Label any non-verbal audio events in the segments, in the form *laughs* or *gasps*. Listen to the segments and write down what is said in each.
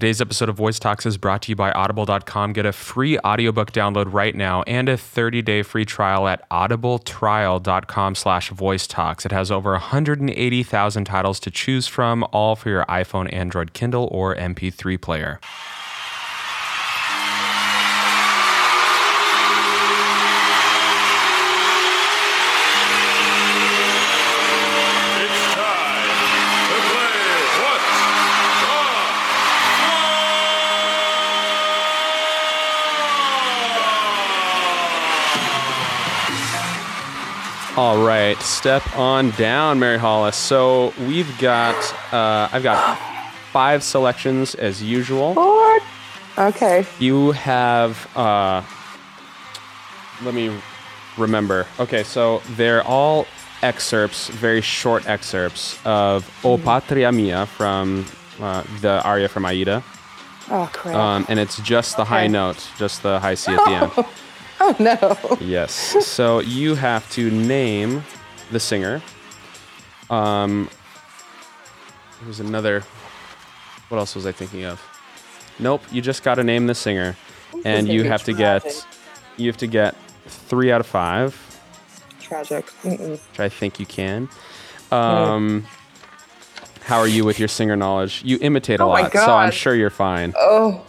Today's episode of Voice Talks is brought to you by Audible.com. Get a free audiobook download right now and a 30-day free trial at audibletrial.com slash voice talks. It has over 180,000 titles to choose from, all for your iPhone, Android, Kindle, or MP3 player. All right, step on down, Mary Hollis. So we've got, uh, I've got five selections as usual. Lord. Okay. You have, uh, let me remember. Okay, so they're all excerpts, very short excerpts of O Patria Mia from uh, the aria from Aida. Oh crap. Um, and it's just the high note, just the high C at the end. *laughs* *laughs* oh no. Yes. So you have to name the singer. Um, there's another. What else was I thinking of? Nope. You just got to name the singer, and is you gonna be have to get. tragic. You have to get three out of five, Tragic. Mm-mm. which I think you can. Um, how are you with your singer knowledge? You imitate a Oh my lot, so I'm God. sure you're fine. Oh,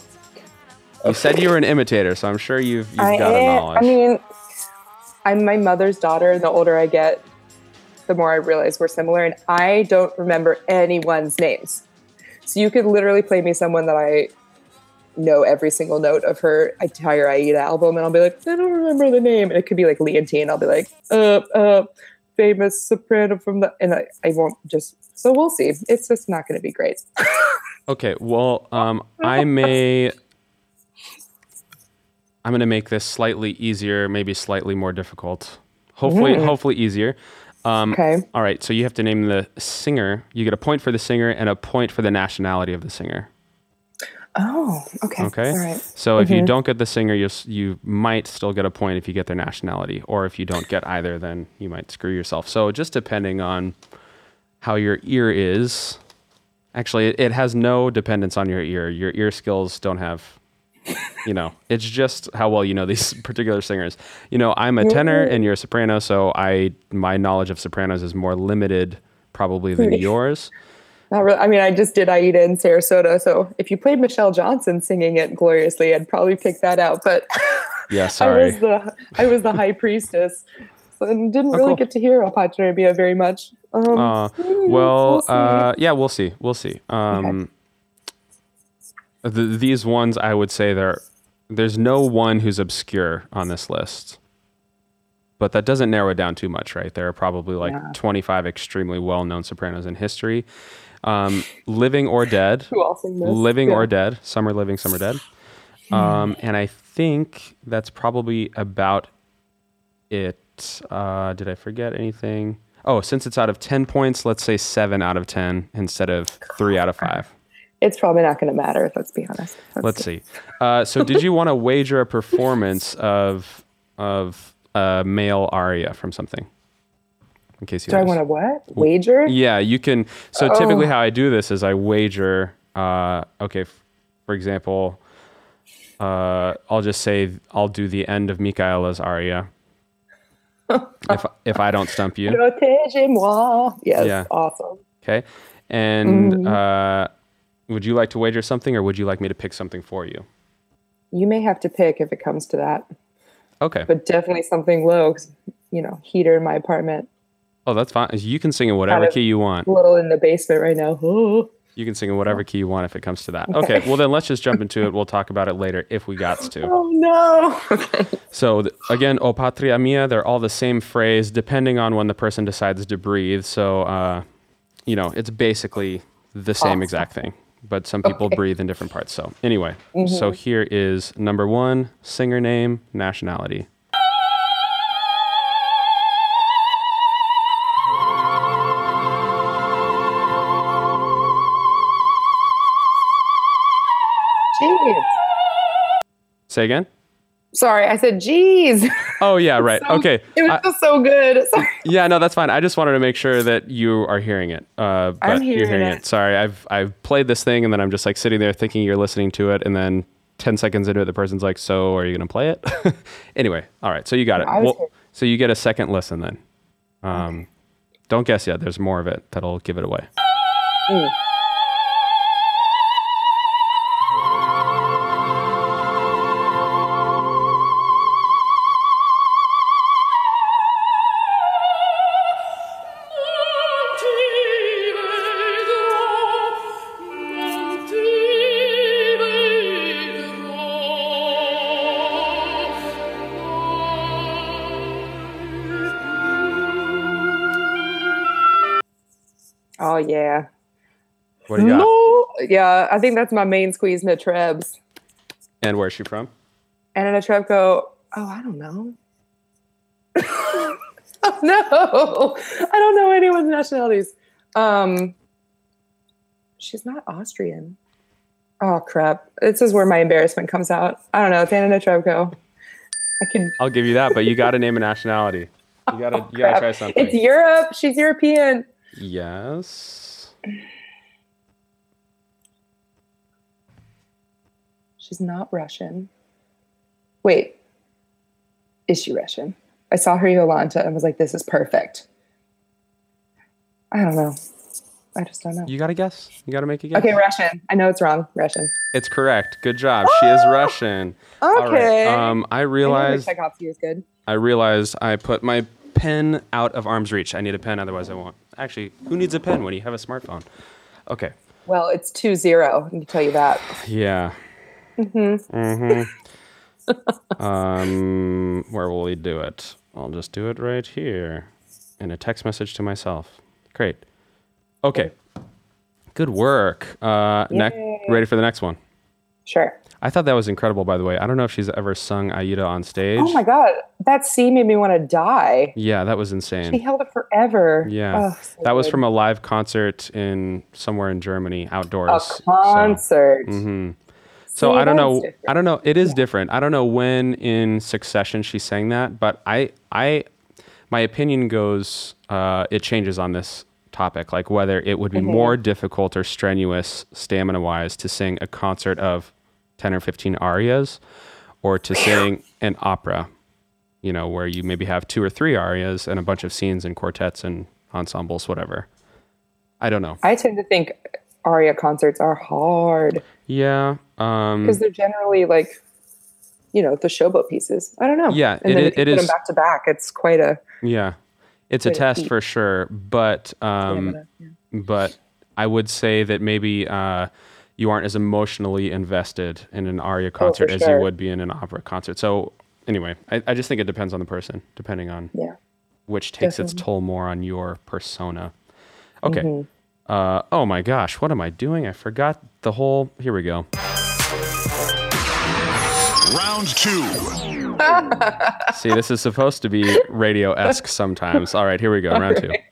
You said you were an imitator, so I'm sure you've you've I got a am. knowledge. I mean, I'm my mother's daughter, and the older I get, the more I realize we're similar. And I don't remember anyone's names. So you could literally play me someone that I know every single note of her entire Aida album, and I'll be like, I don't remember the name. And it could be like Leontyne. I'll be like, uh, uh, famous soprano from the, and I, I won't just. So we'll see. It's just not going to be great. *laughs* Okay, well, um, I may. I'm gonna make this slightly easier, maybe slightly more difficult. Hopefully, hopefully easier. Um, Okay. All right, so you have to name the singer. You get a point for the singer and a point for the nationality of the singer. Oh, okay. Okay. All right. So if you don't get the singer, you you might still get a point if you get their nationality, or if you don't get either, then you might screw yourself. So just depending on how your ear is. Actually, it, it has no dependence on your ear. Your ear skills don't have. You know, it's just how well you know these *laughs* particular singers. You know, I'm a tenor and you're a soprano, so I my knowledge of sopranos is more limited probably than *laughs* yours. Not really. I mean, I just did Aida in Sarasota, so if you played Michelle Johnson singing it gloriously, I'd probably pick that out. But *laughs* Yeah, I sorry. was the I was the high priestess, so I didn't really cool. get to hear El very much. Um, Uh, mm, well, uh, yeah, we'll see. We'll see. Um, th- these ones, I would say, there, there's no one who's obscure on this list, but that doesn't narrow it down too much, right? There are probably like Yeah. 25 extremely well-known sopranos in history, um, living or dead. *laughs* who else in this? Living or dead. Some are living, some are dead. Um, and I think that's probably about it. Uh, did I forget anything? Oh, since it's out of 10 points, let's say 7 out of 10 instead of 3 out of 5. It's probably not going to matter. Let's be honest. Let's see. Uh, so, did you want to wager a performance of of a male aria from something? In case you Do I want to what wager? Yeah, you can. So Oh. typically, how I do this is I wager. Uh, okay, f- for example, uh, I'll just say I'll do the end of Michaela's aria. *laughs* if if I don't stump you, Protégez-moi. Yes, Yeah. awesome. okay. And Mm-hmm. uh, would you like to wager something, or would you like me to pick something for you? You may have to pick if it comes to that, Okay. but definitely something low. 'cause, you know, heater in my apartment. Oh, that's fine. You can sing in whatever key you want. A little in the basement right now. Oh. *laughs* You can sing in whatever key you want if it comes to that. Okay. Well, then let's just jump into it. We'll talk about it later if we got to. *laughs* Oh no. Okay. *laughs* So again, "O patria mia," they're all the same phrase, depending on when the person decides to breathe. So, uh, you know, it's basically the same Awesome. exact thing, but some people Okay. breathe in different parts. So, anyway, so mm-hmm. here is number one: singer name, nationality. Jeez. Say again. Sorry, I said jeez. Oh yeah, *laughs* right. So- okay. It was I- just so good. *laughs* Sorry. yeah, no, that's fine. I just wanted to make sure that you are hearing it. Uh, but I'm you're hearing hearing it. it. Sorry, I've I've played this thing and then I'm just like sitting there thinking you're listening to it, and then ten seconds into it, the person's like, "So, are you gonna play it?" *laughs* anyway, all right. So you got it. Well, so you get a second listen then. Um, Don't guess yet. There's more of it that'll give it away. Mm. Yeah, I think that's my main squeeze mid trebs. And where's she from? Anna Netrebko, oh, I don't know. *laughs* oh, no, I don't know anyone's nationalities. Um, she's not Austrian. Oh crap! This is where my embarrassment comes out. I don't know. It's Anna Netrebko. I can. I'll give you that, but you got to name a nationality. You gotta, *laughs* you gotta crap. try something. It's Europe. She's European. yes. She's not Russian. Wait, is she Russian? I saw her Iolanta and was like, "This is perfect." I don't know. I just don't know. You gotta guess. You gotta make a guess. Okay, Russian. I know it's wrong. Russian. It's correct. Good job. She is Russian. Okay. right. Um, I I realized that Tchaikovsky is good. I realized I put my pen out of arm's reach. I need a pen, otherwise I won't. Actually, who needs a pen when you have a smartphone? Okay. Well, it's 2-0. I can tell you that. Yeah. Mm-hmm. *laughs* um, where will we do it? I'll just do it right here in a text message to myself. Great. Okay. Good work. Uh, next, ready for the next one? Sure. I thought that was incredible, by the way. I don't know if she's ever sung Aida on stage. Oh my god, that C made me want to die. Yeah, that was insane. She held it forever. Yeah, Oh, so that was from a live concert in somewhere in Germany, outdoors. a concert. hmm So See, I don't know. different. I don't know. It is different. I don't know when in succession she sang that, but I, I, my opinion goes. Uh, it changes on this topic, like whether it would be Mm-hmm. more difficult or strenuous stamina-wise to sing a concert of ten or fifteen arias, or to sing an opera. You know, where you maybe have two or three arias and a bunch of scenes and quartets and ensembles, whatever. I don't know. I tend to think aria concerts are hard Yeah. Um, because they're generally like, you know, the showboat pieces. I don't know. Yeah, and it then i- if you it put is- them back to back. It's quite a. Yeah, it's a test for sure, but um, yeah. but I would say that maybe uh, you aren't as emotionally invested in an aria concert as you Oh, would be in an opera concert. So anyway, I, I just think it depends on the person, depending on Yeah. which takes its toll more on your persona. Okay. Mm-hmm. Uh, oh my gosh, what am I doing? I forgot the whole. Here we go. Round two. See, this is supposed to be radio esque sometimes. All right, here we go. Round two. *laughs*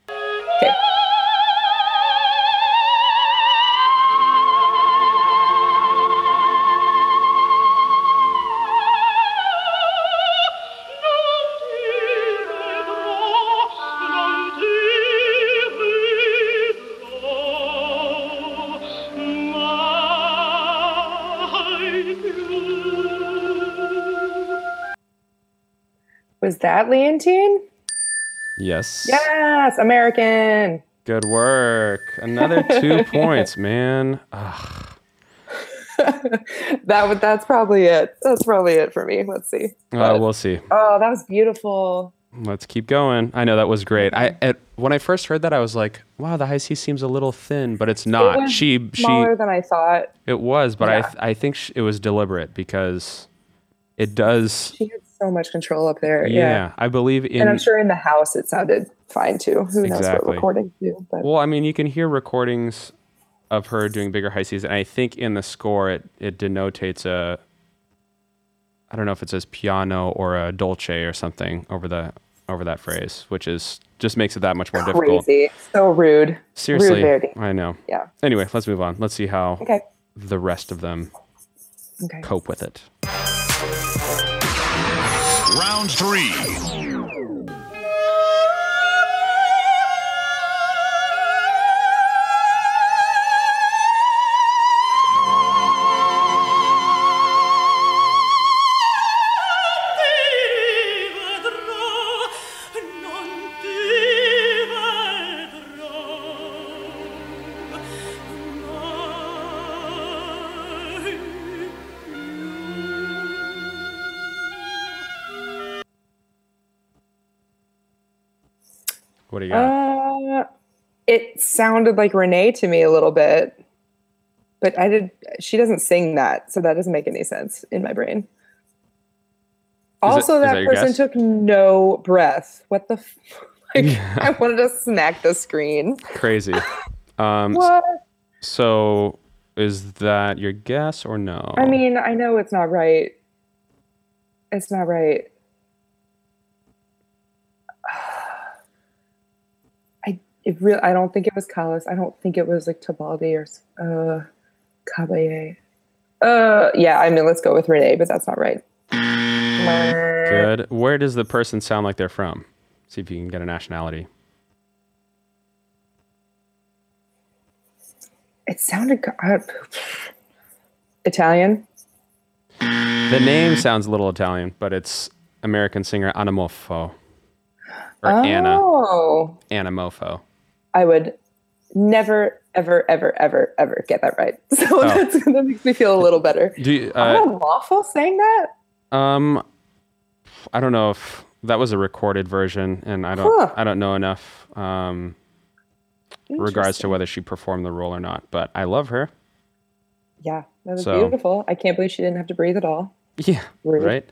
that Leontyne? Yes. Yes, American. Good work. Another two *laughs* points, man. Ugh. *laughs* That would. That's probably it. That's probably it for me. Let's see. Uh, we'll see. Oh, that was beautiful. Let's keep going. I know that was great. I at, when I first heard that, I was like, "Wow, the high C seems a little thin," but it's not. was she she Smaller than I thought. it was, but I Yeah. th- I think sh- it was deliberate because it does. She had so much control up there. Yeah, Yeah. I believe in. And I'm sure in the house it sounded fine too. Who knows Exactly. what recordings do? But Well, I mean, you can hear recordings of her doing bigger high Cs, and I think in the score it it denotates a. I don't know if it says piano or a dolce or something over the over that phrase, which is just makes it that much more difficult. crazy. So rude. Seriously, Rude I know. Yeah. Anyway, let's move on. Let's see how Okay. the rest of them Okay. cope with it. Round three. Do you got? Uh, it sounded like Renee to me a little bit, but I did. She doesn't sing that, so that doesn't make any sense in my brain. Also, is that, that person guess? took no breath. What the? F- *laughs* like, I *laughs* wanted to smack the screen. Crazy. *laughs* Um, What? so is that your guess or no? I mean, I know it's not right. It's not right. It real. I don't think it was Callas. I don't think it was like Tebaldi or uh, Caballé. Uh, yeah. I mean, let's go with Renee, but that's not right. good. Where does the person sound like they're from? See if you can get a nationality. It sounded uh, Italian. The name sounds a little Italian, but it's American singer Anna Moffo. Or Anna. Oh, Anna Moffo. I would never, ever, ever, ever, ever get that right. *laughs* So Oh. that's, that makes me feel a little better. Do you, uh, oh, Lawful saying that? Um, I don't know if that was a recorded version, and I don't Huh. I don't know enough um regards to whether she performed the role or not. But I love her. Yeah, that was So- beautiful. I can't believe she didn't have to breathe at all. Yeah, Rude. right.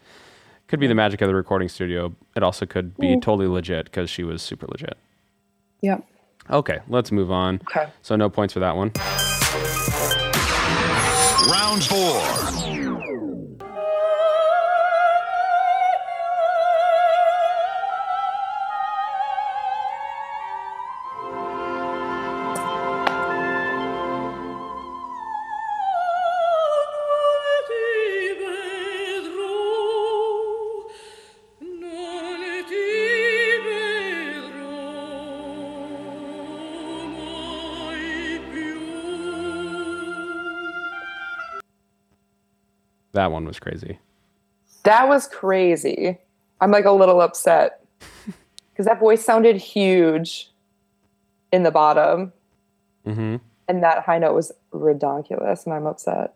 Could be the magic of the recording studio. It also could be Mm. totally legit because she was super legit. Yep. Okay, let's move on. Okay. So no points for that one. Round four. That one was crazy. That was crazy. I'm like a little upset *laughs* because that voice sounded huge in the bottom, hmm and that high note was redonkulous, and I'm upset.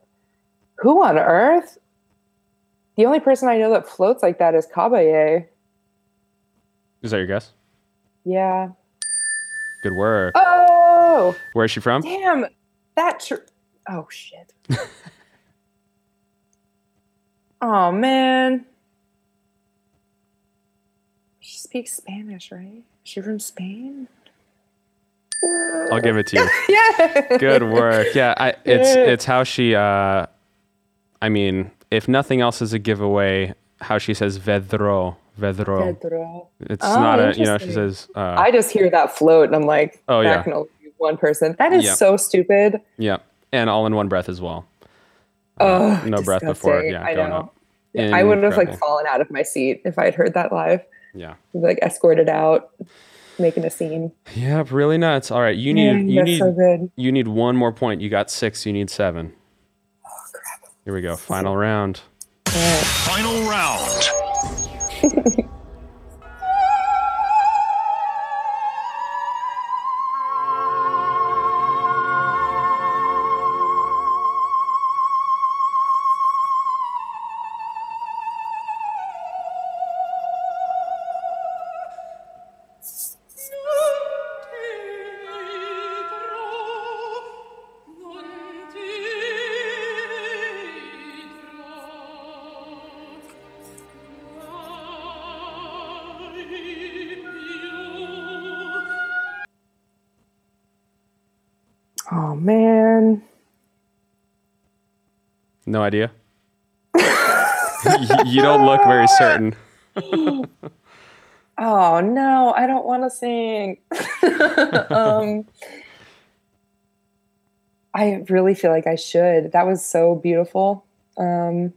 Who on earth? The only person I know that floats like that is Caballé. Is that your guess? Yeah. Good work. Oh, Where is she from? damn. That. Tr- oh shit. *laughs* oh man. She speaks Spanish, right? Is she from Spain? I'll give it to you. *laughs* Yeah. Good work. Yeah, I, it's Yeah. it's how she. Uh, I mean, if nothing else is a giveaway, how she says vedro, vedro. Pedro. It's Oh, not a you know she says uh, I just hear that float and I'm like, Oh, that yeah. can only be one person. That is Yeah. so stupid. yeah, and all in one breath as well. Oh, um, *laughs* no breath before disgusting. yeah I going know. up. I would have like fallen out of my seat if I'd heard that live. yeah Like escorted out, making a scene. yeah really nuts. All right, you need Man, you need so good. you need one more point. You got six. You need seven. Oh crap. Here we go. Final round. All right. Final round. *laughs* No idea. you you don't look very certain. *laughs* Oh no, I don't want to sing. *laughs* um, I really feel like I should. That was so beautiful. Um,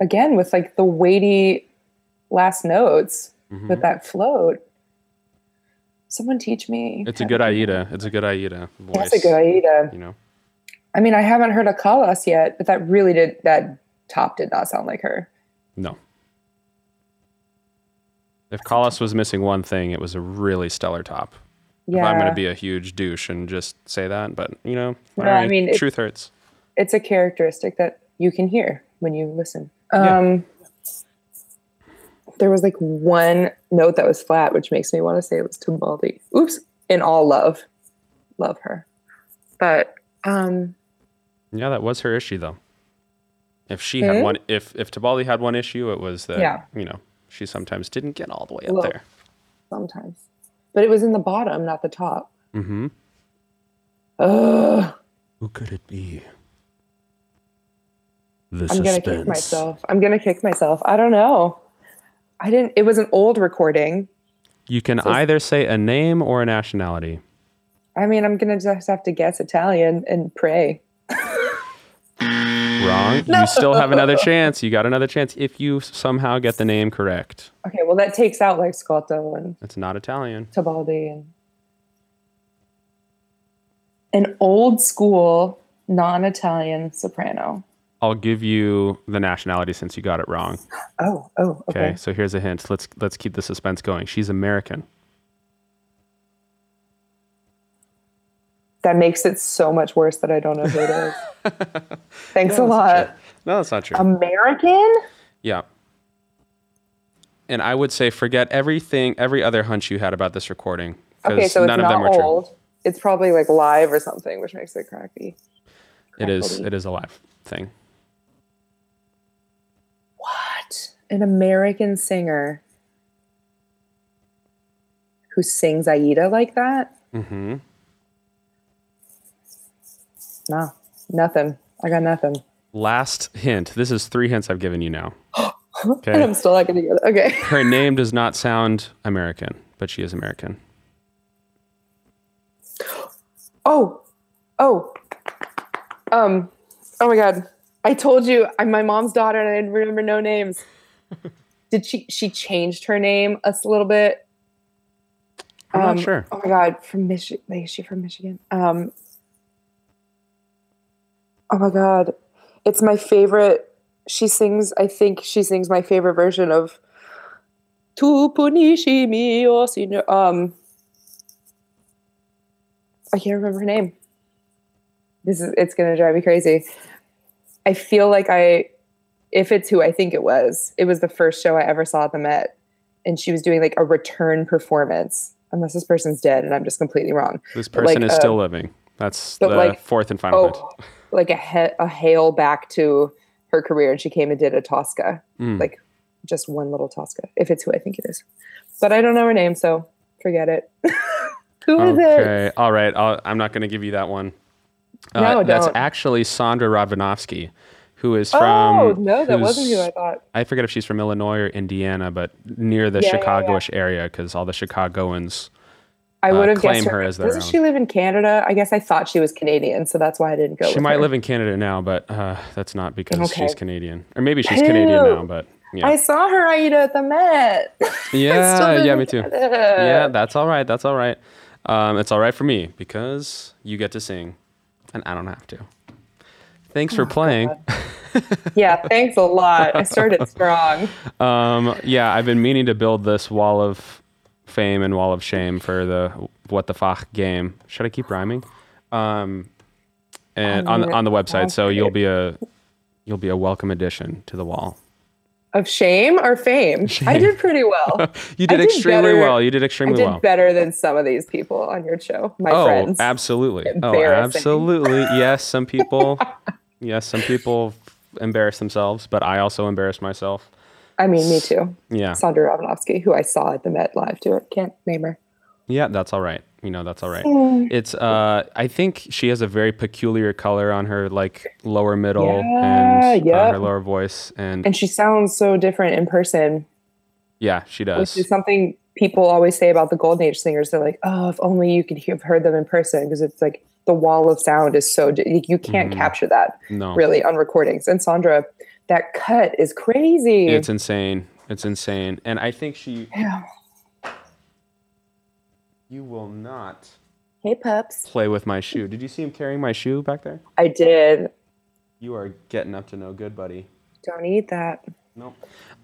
again with like the weighty last notes Mhm. with that float. Someone teach me. It's a good Aida. It's a good Aida voice. that. That's a good Aida. You know. I mean, I haven't heard a Callas yet, but that really did that top did not sound like her. No. If Callas was missing one thing, it was a really stellar top. Yeah, If I'm going to be a huge douche and just say that, but you know, No, I mean, it- truth hurts. it's a characteristic that you can hear when you listen. Yeah. Um, there was like one note that was flat, which makes me want to say it was Tebaldi. Oops, in all love, love her, but um, Yeah, that was her issue though. If she had Hmm? one, if if Tebaldi had one issue, it was that Yeah. you know she sometimes didn't get all the way up Well, there. sometimes, but it was in the bottom, not the top. Mm-hmm. Ugh, Who could it be? The I'm gonna kick myself. I'm gonna kick myself. I don't know. I didn't. It was an old recording. You can So- either say a name or a nationality. I mean, I'm gonna just have to guess Italian and pray. Wrong. You still have another chance. You got another chance if you somehow get the name correct. Okay, well that takes out like Scotto and It's not Italian. Tebaldi and an old school non-Italian soprano. I'll give you the nationality since you got it wrong. Oh, oh, Okay. okay. So here's a hint. Let's let's keep the suspense going. She's American. That makes it so much worse that I don't know who it is. *laughs* Thanks a No, not lot. No, that's not true. American? yeah. And I would say forget everything, every other hunch you had about this recording. Okay, so it's none of them not true. old. It's probably like live or something, which makes it crappy. It is. It is a live thing. What? An American singer who sings Aida like that? Mm-hmm. No, nothing. I got nothing. Last hint. This is three hints I've given you now. And *gasps* Okay. I'm still not going to get it. Okay. *laughs* Her name does not *gasps* sound American, but she is American. Oh, oh, um, oh my God! I told you I'm my mom's daughter, and I didn't remember no names. *laughs* Did she? She changed her name a little bit. I'm Um, not sure. Oh my God! From Michigan? Like, is she from Michigan? Um. Oh my God! It's my favorite. She sings. I think she sings my favorite version of "Tu punisci mio signor." Um. I can't remember her name. This is it's gonna drive me crazy. I feel like I if it's who I think it was, it was the first show I ever saw at the Met. And she was doing like a return performance. Unless this person's dead and I'm just completely wrong. This person like, is uh, still living. That's the like- fourth and final. Oh, like a he- a hail back to her career, and she came and did a Tosca, Mm. like just one little Tosca. If it's who I think it is, but I don't know her name, so forget it. *laughs* who is it? Okay. All right. I'll, I'm not going to give you that one. Uh, No, that's don't. actually Sondra Radvanovsky, who is from. Oh no, that wasn't who I thought. I forget if she's from Illinois or Indiana, but near the Yeah, yeah, Chicago-ish area because all the Chicagoans. I uh, would have claim guessed her her. as their Doesn't own. she live in Canada? I guess I thought she was Canadian, so that's why I didn't go. she might her. live in Canada now, but uh, that's not because Okay. she's Canadian, or maybe she's Canadian now. But yeah, I saw her Aida at the Met. *laughs* Yeah, yeah, me too. Yeah, that's all right. That's all right. Um, it's all right for me because you get to sing, and I don't have to. Thanks Oh, for playing. yeah. Thanks a lot. I started *laughs* strong. Um, yeah, I've been meaning to build this wall of fame and wall of shame for the what the fuck game. Should I keep rhyming? Um, and on the, on the website, so you'll be a you'll be a welcome addition to the wall. Of shame or fame? I did pretty well. *laughs* You did, did extremely better- well. You did I extremely did well. better than some of these people on your show, my oh, friends. absolutely. *laughs* Oh, absolutely. Yes, some people. *laughs* yes, some people embarrass themselves, but I also embarrass myself. I mean, me too. Yeah. Sondra Radvanovsky, who I saw at the Met live too. I can't name her. Yeah, that's all right. You know, that's all right. Mm. It's uh I think she has a very peculiar color on her like lower middle Yeah, and uh, her lower voice and, And she sounds so different in person, yeah, she does. which is something people always say about the Golden Age singers. They're like, oh, if only you could have heard them in person, because it's like the wall of sound is so you can't Mhm. capture that No. really on recordings. And Sondra, That cut is crazy. It's insane. It's insane. And I think she. Yeah. You will not Hey, pups. play with my shoe. Did you see him carrying my shoe back there? I did. You are getting up to no good, buddy. Don't eat that. Nope.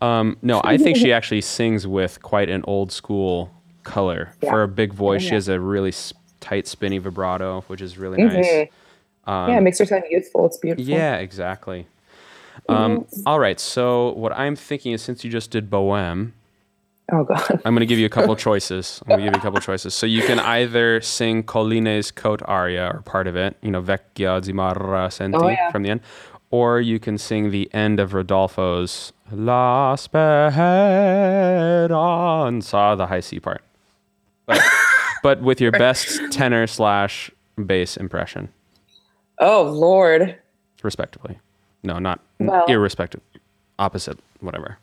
Um, no, I think she actually sings with quite an old school color Yeah. for a big voice. She has a really tight, spinny vibrato, which is really nice. Mhm. yeah, it makes her sound youthful. It's beautiful. Um, Yeah, exactly. Um, all right. So what I'm thinking is, since you just did Bohème, Oh god. I'm going to give you a couple *laughs* choices. I'm going to give you a couple choices. So you can either sing Colline's coat aria or part of it, you know, Vecchia Zimarra Senti Oh, yeah. from the end, or you can sing the end of Rodolfo's La Speranza, the high C part. But, *laughs* but with your best tenor slash bass impression, Oh lord. respectively. No, not Well- irrespective. Opposite, whatever.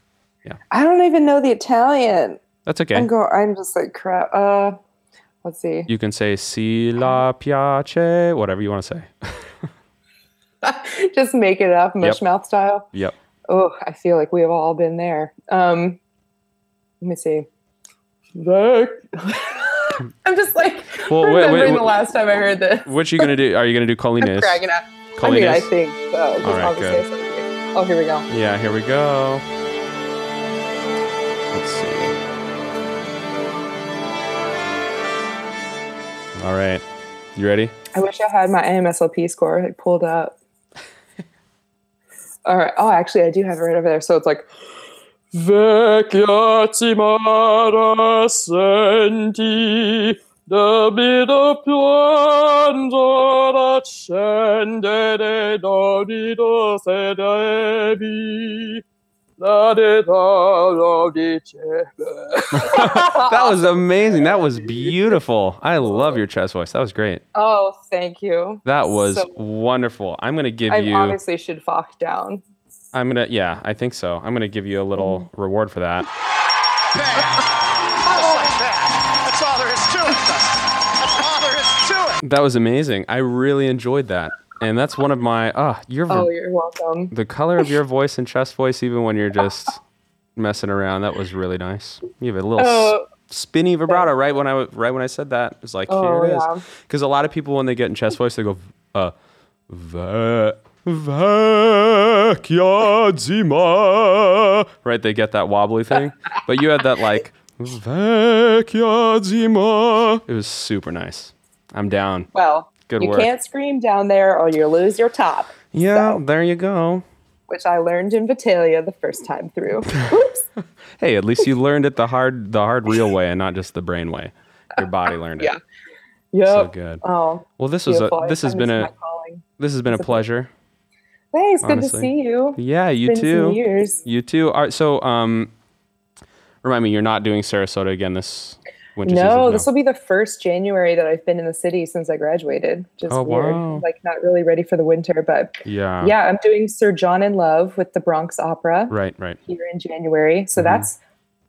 Yeah. I don't even know the Italian. That's okay. I'm go. I'm just like crap. Uh, let's see. You can say si la piace, whatever you want to say. *laughs* just make it up, mush mouth style. Yep. Oh, I feel like we have all been there. Um, let me see. Look. *laughs* I'm just like Well, wait, wait, wait. the last time I heard this. What you gonna do? Are you gonna do *laughs* I'm cracking up. I mean, I think uh, so. 'cause All right, good. I said it. Oh, here we go. Yeah, here we go. Let's see. All right. You ready? I wish I had my IMSLP score like pulled up. *laughs* All right. Oh, actually, I do have it right over there. So it's like. Vecchia timara senti da vida piangere accendere dorido se devi la de da That was amazing. That was beautiful. I love your chest voice. That was great. Oh, thank you. That was So- wonderful. I'm gonna give I you. obviously should fuck down. I'm gonna. Yeah, I think so. I'm gonna give you a little Mm-hmm. reward for that. That was amazing. I really enjoyed that. And that's one of my. Ah, your Oh, you're welcome. the color of your voice and chest voice, even when you're just messing around, that was really nice. You have a little Oh. spinny vibrato right when I right when I said that. It's like Oh, here it is. yeah. Because a lot of people when they get in chest voice, they go, uh, va, vecchia zima. Right, they get that wobbly thing. but you had that like *laughs* vecchia zima. It was super nice. I'm down. Well, Good you work. can't scream down there or you lose your top, Yeah, So- there you go. which I learned in Vitalia the first time through. *laughs* Oops. *laughs* Hey, at least you learned it the hard, the hard, real way, and not just the brain way. Your body *laughs* learned it. Yeah. Yep. So good. Oh, Well, this was a, this has been a this has been a pleasure. Thanks. Good to see you. Yeah, you too. years. You too. All right, so um, remind me, you're not doing Sarasota again this No, this will be the first January that I've been in the city since I graduated. Just Oh, weird. wow. Like not really ready for the winter, but Yeah. yeah, I'm doing Sir John in Love with the Bronx Opera Right. Right. here in January. So Mm-hmm. that's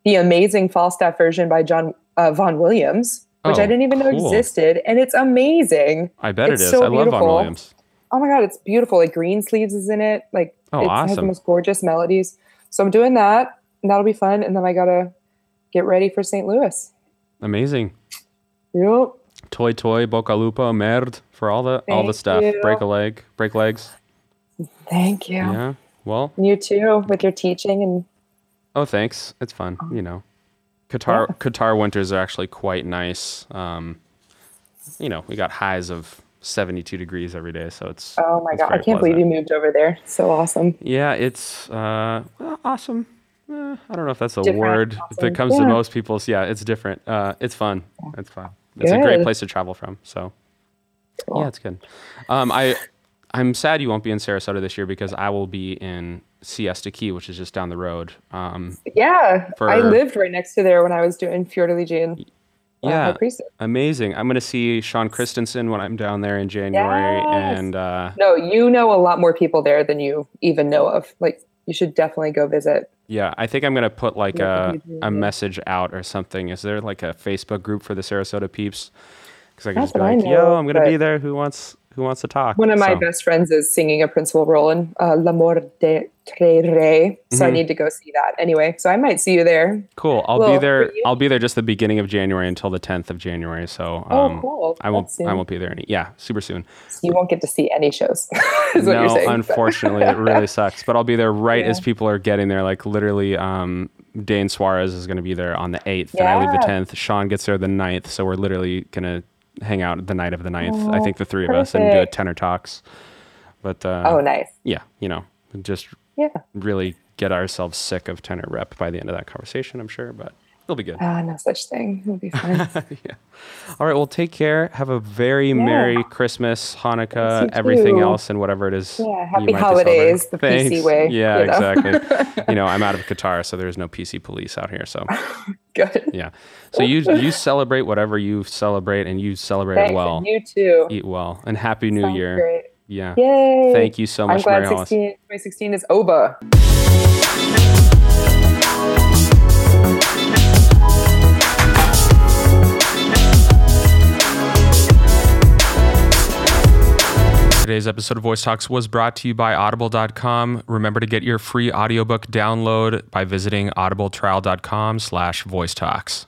the amazing Falstaff version by John uh, Vaughan Williams, which Oh, I didn't even know existed, and it's amazing. I bet It's it is. so I love Vaughan beautiful. Williams. Oh my god, it's beautiful. Like Greensleeves is in it. Like Oh, it has the awesome. most gorgeous melodies. So I'm doing that, and that'll be fun. And then I gotta get ready for St. Louis. Amazing. Yep. Toy toy, boca lupa, merd for all the all the stuff. you. Break a leg, break legs. Thank you. Yeah. Well, You too, with your teaching and Oh, thanks. It's fun, you know. Qatar Qatar winters are actually quite nice. Um, you know, we got highs of 72 degrees every day, so it's oh my god, I can't believe you moved over there. So awesome. Yeah, it's uh, awesome. Eh, I don't know if that's a Different, word awesome. that comes to most people's. Yeah, it's different. Uh, it's fun. It's fun. It's a great place to travel from. So Cool. yeah, it's good. Um, I I'm sad you won't be in Sarasota this year because I will be in Siesta Key, which is just down the road. Um, Yeah, For- I lived right next to there when I was doing Fiordiligi. uh, yeah, amazing. I'm gonna see Sean Christensen when I'm down there in January, Yes. and uh, No, you know a lot more people there than you even know of. Like, you should definitely go visit. Yeah, I think I'm gonna put like Yeah, a, a message out or something. Is there like a Facebook group for the Sarasota peeps? Because I can Not just be like, "Yo, I'm gonna be there. Who wants Who wants to talk?" One of my So, best friends is singing a principal role in uh, L'Amor de Monterrey. So I Mhm. need to go see that anyway. So I might see you there. Cool. I'll Well, be there. I'll be there just the beginning of January until the 10th of January. So Oh, um, cool. I won't. I won't be there any. Yeah, super soon. So you won't get to see any shows. *laughs* is what no, you're saying. unfortunately, it really *laughs* sucks. But I'll be there right as people are getting there. Like literally, um, Dane Suarez is going to be there on the eighth, and I leave the tenth. Sean gets there the 9th, so we're literally gonna hang out the night of the 9th. I Oh, think the three of us and do a tenor talks. But uh, oh, nice. yeah, you know, just Yeah. really get ourselves sick of tenor rep by the end of that conversation. I'm sure, but it'll be good. Ah, no such thing. It'll be fun. *laughs* yeah. All right. Well, take care. Have a very merry Christmas, Hanukkah, everything too. else, and whatever it is. Yeah, happy holidays, the PC way, Yeah, you know? exactly. *laughs* you know, I'm out of Qatar, so there's no PC police out here. So *laughs* Good. yeah. So you you celebrate whatever you celebrate, and you celebrate Thanks, well. you too. Eat well, and happy New Sounds Year. Great. Yeah. Yay. Thank you so much, I'm glad Mary 16, 2016 is over. Today's episode of Voice Talks was brought to you by audible.com. Remember to get your free audiobook download by visiting audibletrial.com slash voice talks.